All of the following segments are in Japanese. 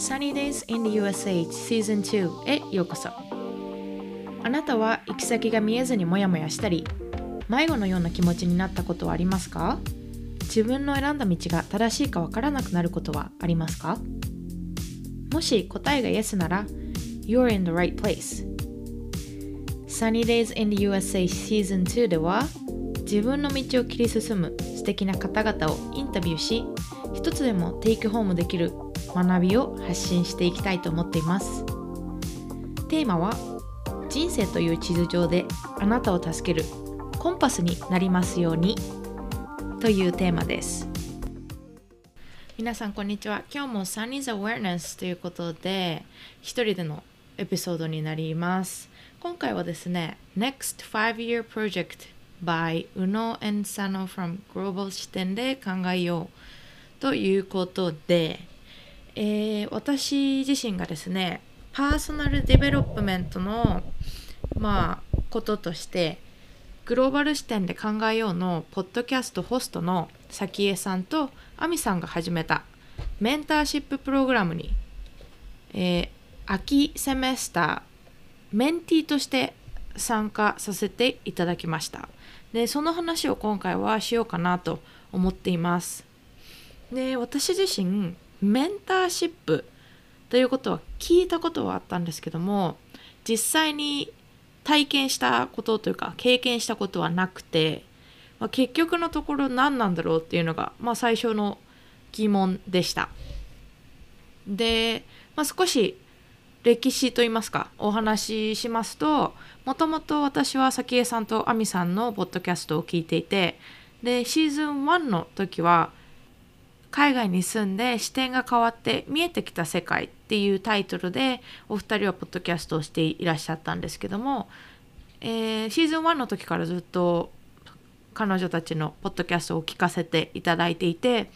Sunny Days in the USA Season 2へようこそ。あなたは行き先が見えずにモヤモヤしたり迷子のような気持ちになったことはありますか？自分の選んだ道が正しいかわからなくなることはありますか？もし答えが Yes なら You're in the right place. Sunny Days in the USA Season 2では自分の道を切り進む素敵な方々をインタビューし一つでもテイクホームできる学びを発信していきたいと思っています。テーマは人生という地図上であなたを助けるコンパスになりますようにというテーマです。皆さんこんにちは。今日も Sun is Awareness ということで一人でのエピソードになります。今回はですね Next 5-Year Project by Uno and Sano from Global 視点で考えようということでえー、私自身がですね personal development のまあこととしてグローバル視点で考えようのポッドキャストホストの早紀江さんと亜美さんが始めた mentorship program に、えー、秋セメスターメンティーとして参加させていただきましたでその話を今回はしようかなと思っていますで私自身メンターシップということは聞いたことはあったんですけども実際に体験したことというか経験したことはなくて、まあ、結局のところ何なんだろうっていうのが、まあ、最初の疑問でした。で、まあ、少し歴史といいますかお話ししますともともと私は早紀江さんと亜美さんのポッドキャストを聞いていてでシーズン1の時は海外に住んで視点が変わって見えてきた世界っていうタイトルでお二人はポッドキャストをしていらっしゃったんですけども、えー、シーズン1の時からずっと彼女たちのポッドキャストを聞かせていただいていて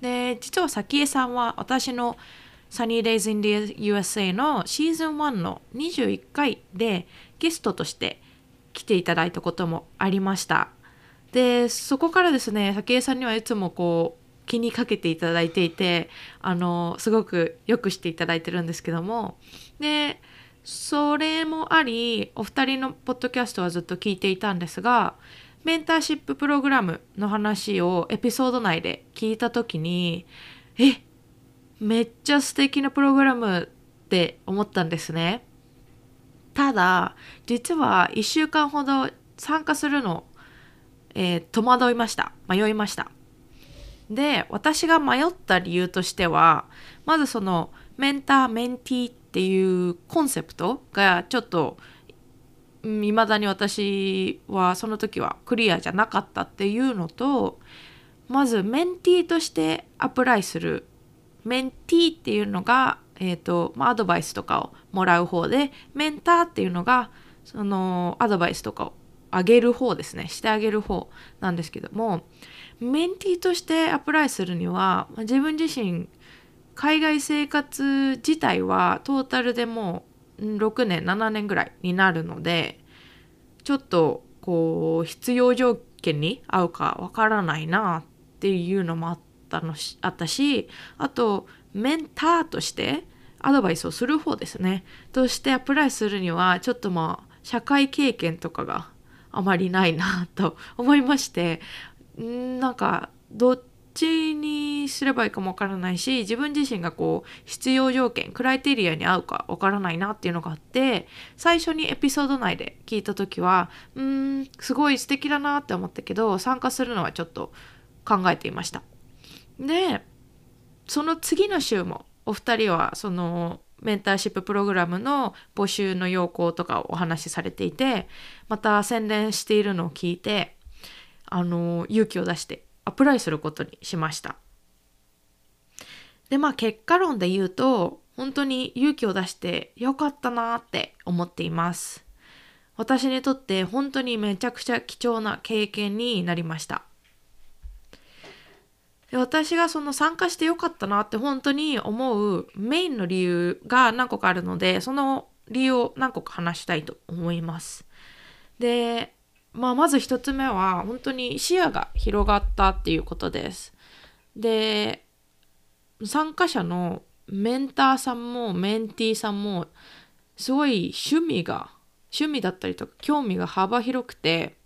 で実は早紀江さんは私の「Sunny Days in the USA」のシーズン1の21回でゲストとして来ていただいたこともありました。でそこからですね早江さんにはいつもこう気にかけていただいていてあのすごくよくしていただいてるんですけども。でそれもありお二人のポッドキャストはずっと聞いていたんですがメンターシッププログラムの話をエピソード内で聞いた時にえめっちゃ素敵なプログラムって思ったんですね。ただ実は1週間ほど参加するの、えー、戸惑いました迷いましたで私が迷った理由としてはまずそのメンターメンティーっていうコンセプトがちょっと未だに私はその時はクリアじゃなかったっていうのとまずメンティーとしてアプライするメンティーっていうのが、えーとまあ、アドバイスとかをもらう方でメンターっていうのがそのアドバイスとかをあげる方ですね。してあげる方なんですけどもメンティーとしてアプライするには自分自身海外生活自体はトータルでもう6年7年ぐらいになるのでちょっとこう必要条件に合うかわからないなっていうのもあってたのしあったしあとメンターとしてアドバイスをする方ですねとしてアプライするにはちょっとまあ社会経験とかがあまりないなと 思いましてんなんかどっちにすればいいかもわからないし自分自身がこう必要条件クライテリアに合うかわからないなっていうのがあって最初にエピソード内で聞いた時はうんすごい素敵だなって思ったけど参加するのはちょっと考えていました。でその次の週もお二人はそのメンターシッププログラムの募集の要項とかをお話しされていてまた宣伝しているのを聞いてあの勇気を出してアプライすることにしました。でまあ結果論で言うと本当に勇気を出してよかったなって思っています。私にとって本当にめちゃくちゃ貴重な経験になりました。私がその参加してよかったなって本当に思うメインの理由が何個かあるのでその理由を何個か話したいと思いますでまあ、まず一つ目は本当に視野が広がったっていうことです。で参加者のメンターさんもメンティーさんもすごい趣味が趣味だったりとか興味が幅広くて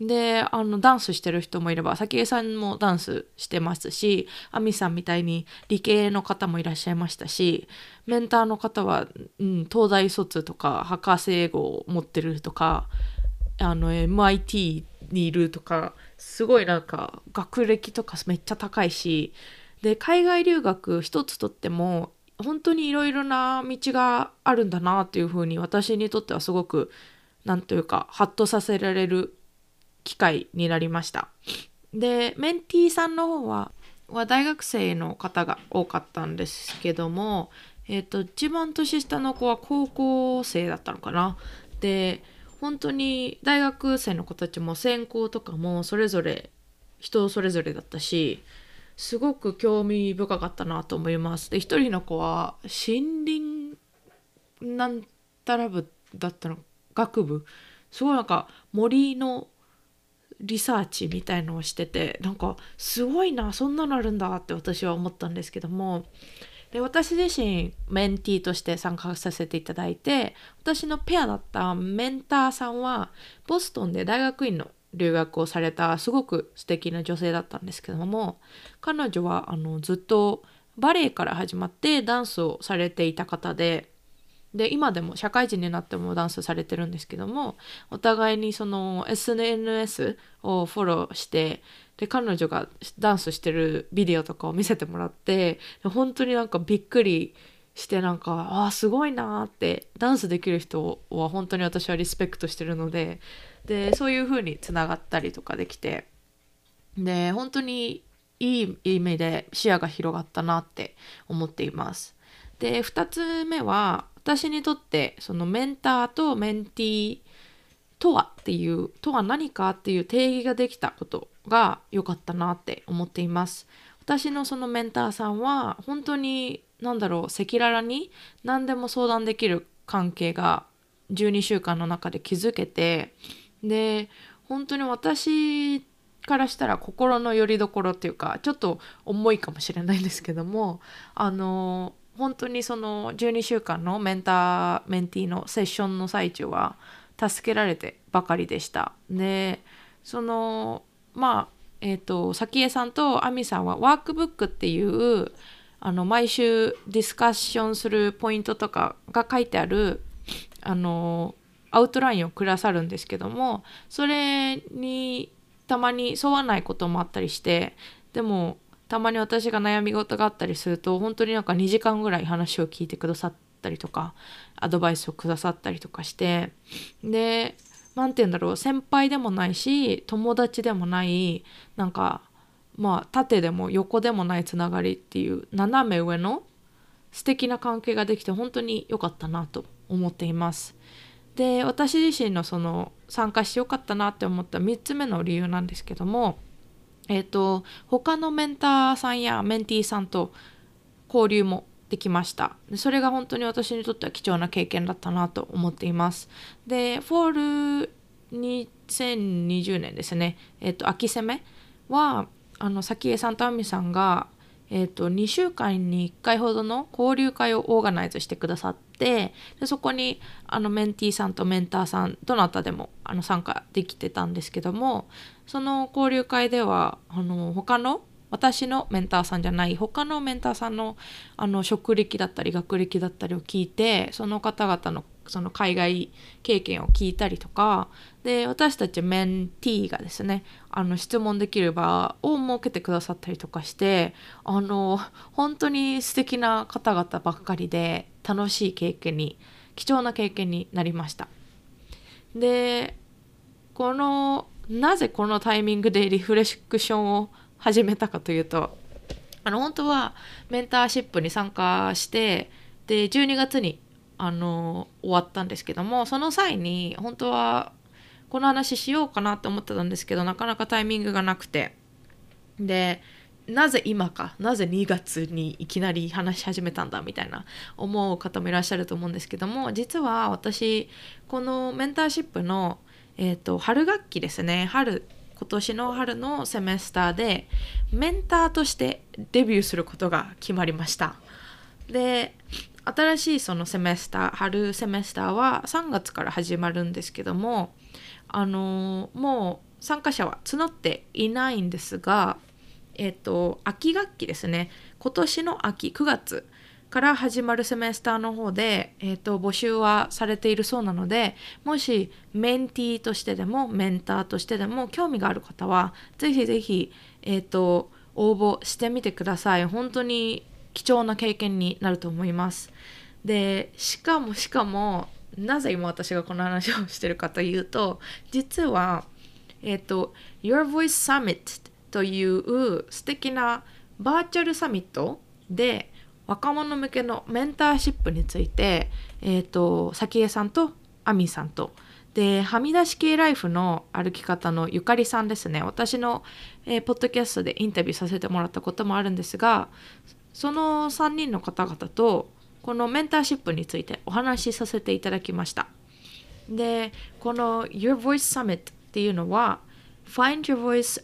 であのダンスしてる人もいれば早紀江さんもダンスしてますし亜美さんみたいに理系の方もいらっしゃいましたしメンターの方は、うん、東大卒とか博士英語を持ってるとかあの MIT にいるとかすごいなんか学歴とかめっちゃ高いしで海外留学一つとっても本当にいろいろな道があるんだなっていうふうに私にとってはすごく何というかハッとさせられる機会になりました。でメンティーさんの方はは大学生の方が多かったんですけども、えーと、一番年下の子は高校生だったのかな。で本当に大学生の子たちも専攻とかもそれぞれ人それぞれだったしすごく興味深かったなと思います。で一人の子は森林なんたら部だったの学部すごいなんか森のリサーチみたいのをしててなんかすごいなそんなのあるんだって私は思ったんですけども。で私自身メンティーとして参加させていただいて私のペアだったメンターさんはボストンで大学院の留学をされたすごく素敵な女性だったんですけども彼女はあのずっとバレエから始まってダンスをされていた方でで今でも社会人になってもダンスされてるんですけどもお互いにその SNS をフォローしてで彼女がダンスしてるビデオとかを見せてもらって本当になんかびっくりしてなんかああすごいなってダンスできる人は本当に私はリスペクトしてるのででそういう風につながったりとかできてで本当にいい意味で視野が広がったなって思っています。で2つ目は私にとってそのメンターとメンティーとはっていうとは何かっていう定義ができたことが良かったなって思っています。私のそのメンターさんは本当に何だろう赤裸々に何でも相談できる関係が12週間の中で築けてで本当に私からしたら心の拠り所っていうかちょっと重いかもしれないんですけどもあの本当にその12週間のメンターメンティーのセッションの最中は助けられてばかりでした。でそのまあえっ、ー、と早紀江さんと亜美さんはワークブックっていうあの毎週ディスカッションするポイントとかが書いてあるあのアウトラインをくださるんですけどもそれにたまに沿わないこともあったりしてでもたまに私が悩み事があったりすると本当になんか2時間ぐらい話を聞いてくださったりとかアドバイスをくださったりとかしてで何て言うんだろう先輩でもないし友達でもないなんかまあ縦でも横でもないつながりっていう斜め上の素敵な関係ができて本当に良かったなと思っています。で私自身のその参加してよかったなって思った3つ目の理由なんですけどもえっ、ー、と他のメンターさんやメンティーさんと交流もできました。それが本当に私にとっては貴重な経験だったなと思っています。でフォール2020年ですね。えっ、ー、と秋攻めはあの早紀江さんと亜美さんがえーと、2週間に1回ほどの交流会をオーガナイズしてくださってでそこにあのメンティーさんとメンターさんどなたでもあの参加できてたんですけどもその交流会ではあの他の私のメンターさんじゃない他のメンターさんのあの職歴だったり学歴だったりを聞いてその方々のその海外経験を聞いたりとか。で私たちメンティーがですねあの質問できる場を設けてくださったりとかしてあの本当に素敵な方々ばっかりで楽しい経験に貴重な経験になりました。でこのなぜこのタイミングでリフレクションを始めたかというとあの本当はメンターシップに参加してで12月にあの終わったんですけどもその際に本当はこの話しようかなって思ってたんですけどなかなかタイミングがなくてでなぜ今かなぜ2月にいきなり話し始めたんだみたいな思う方もいらっしゃると思うんですけども実は私このメンターシップの、えーと、春学期ですね春今年の春のセメスターでメンターとしてデビューすることが決まりました。で新しいそのセメスター春セメスターは3月から始まるんですけどもあのもう参加者は募っていないんですがえっ、と秋学期ですね。今年の秋9月から始まるセメスターの方で、えーと、募集はされているそうなのでもしメンティーとしてでもメンターとしてでも興味がある方はぜひぜひ、えーと、応募してみてください。本当に貴重な経験になると思いますでしかもしかもなぜ今私がこの話をしてるかというと実はえっ、ー、と Your Voice Summit という素敵なバーチャルサミットで若者向けのメンターシップについて、えっ、ー、と、早紀江さんと亜美さんと、で、はみ出し系ライフの歩き方のゆかりさんですね。私の、えー、ポッドキャストでインタビューさせてもらったこともあるんですが、その3人の方々と、このメンターシップについてお話しさせていただきました。で、この Your Voice Summit っていうのは、Find Your Voice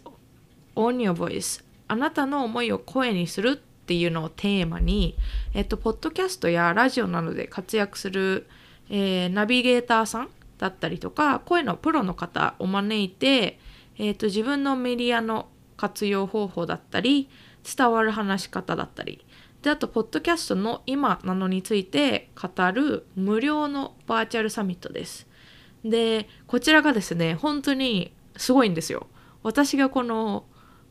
on Your Voice あなたの思いを声にするっていうのをテーマに、えっと、ポッドキャストやラジオなどで活躍する、えー、ナビゲーターさんだったりとか声のプロの方を招いて、えっと、自分のメディアの活用方法だったり伝わる話し方だったりであとポッドキャストの今なのについて語る無料のバーチャルサミットです。でこちらがですね本当にすごいんですよ。私がこの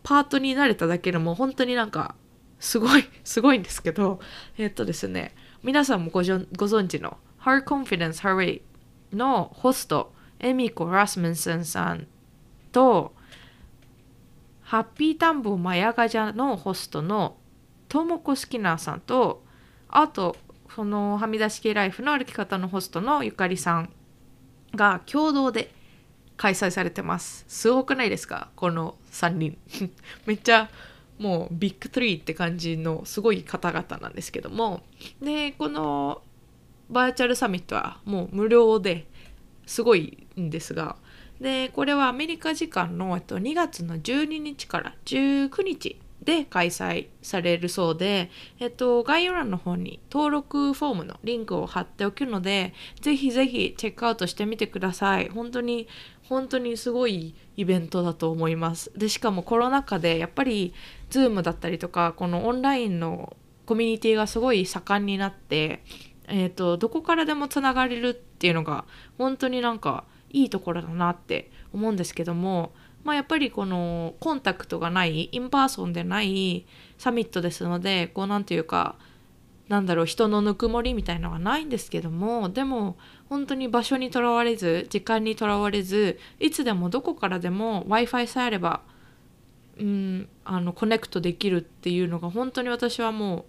パートになれただけでも本当になんかすごい、すごいんですけど、えっとですね、皆さんもごご存知の Her Confidence Hurry のホスト、エミコ・ラスメンセンさんと、ハッピータンボマヤガジャのホストのトモコ・スキナーさんと、あと、そのはみ出し系ライフの歩き方のホストのゆかりさんが共同で開催されてます。すごくないですか？この3人。めっちゃもうビッグ3って感じのすごい方々なんですけどもでこのバーチャルサミットはもう無料ですごいんですがでこれはアメリカ時間の2月の12日から19日で開催されるそうで、えっと、概要欄の方に登録フォームのリンクを貼っておくので、ぜひぜひチェックアウトしてみてください。本当に、本当にすごいイベントだと思います。で、しかもコロナ禍でやっぱり Zoom だったりとか、このオンラインのコミュニティがすごい盛んになって、えっと、どこからでもつながれるっていうのが、本当になんかいいところだなって思うんですけども、まあ、やっぱりこのコンタクトがない in person でないサミットですのでこうなんていうかなんだろう人のぬくもりみたいのがないんですけどもでも本当に場所にとらわれず時間にとらわれずいつでもどこからでも w i f i さえあれば、うん、あのコネクトできるっていうのが本当に私はもう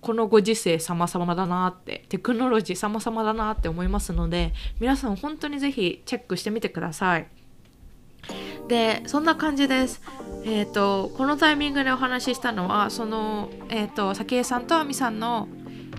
このご時世様々だなってテクノロジー様々だなって思いますので皆さん本当に是非チェックしてみてください。でそんな感じです。えっ、ー、とこのタイミングでお話ししたのはそのえっ、ー、と早紀江さんと亜美さんの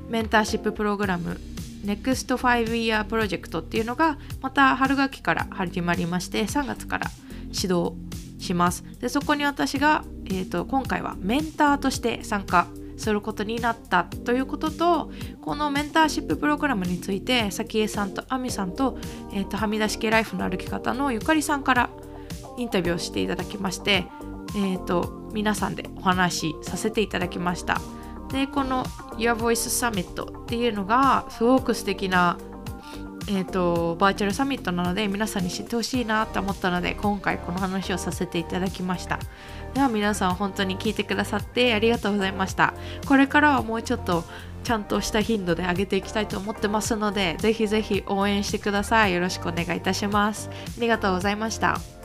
メンターシッププログラム NEXT 5 Year プロジェクトっていうのがまた春学期から始まりまして3月から指導します。でそこに私が、えーと、今回はメンターとして参加することになったということとこのメンターシッププログラムについて早紀江さんと亜美さんと,、えーとはみ出し系ライフの歩き方のゆかりさんからインタビューをしていただきまして、えーと、皆さんでお話しさせていただきました。でこの Your Voice Summit っていうのがすごく素敵なえーと、バーチャルサミットなので皆さんに知ってほしいなと思ったので今回この話をさせていただきました。では皆さん本当に聞いてくださってありがとうございました。これからはもうちょっとちゃんとした頻度で上げていきたいと思ってますのでぜひぜひ応援してください。よろしくお願いいたします。ありがとうございました。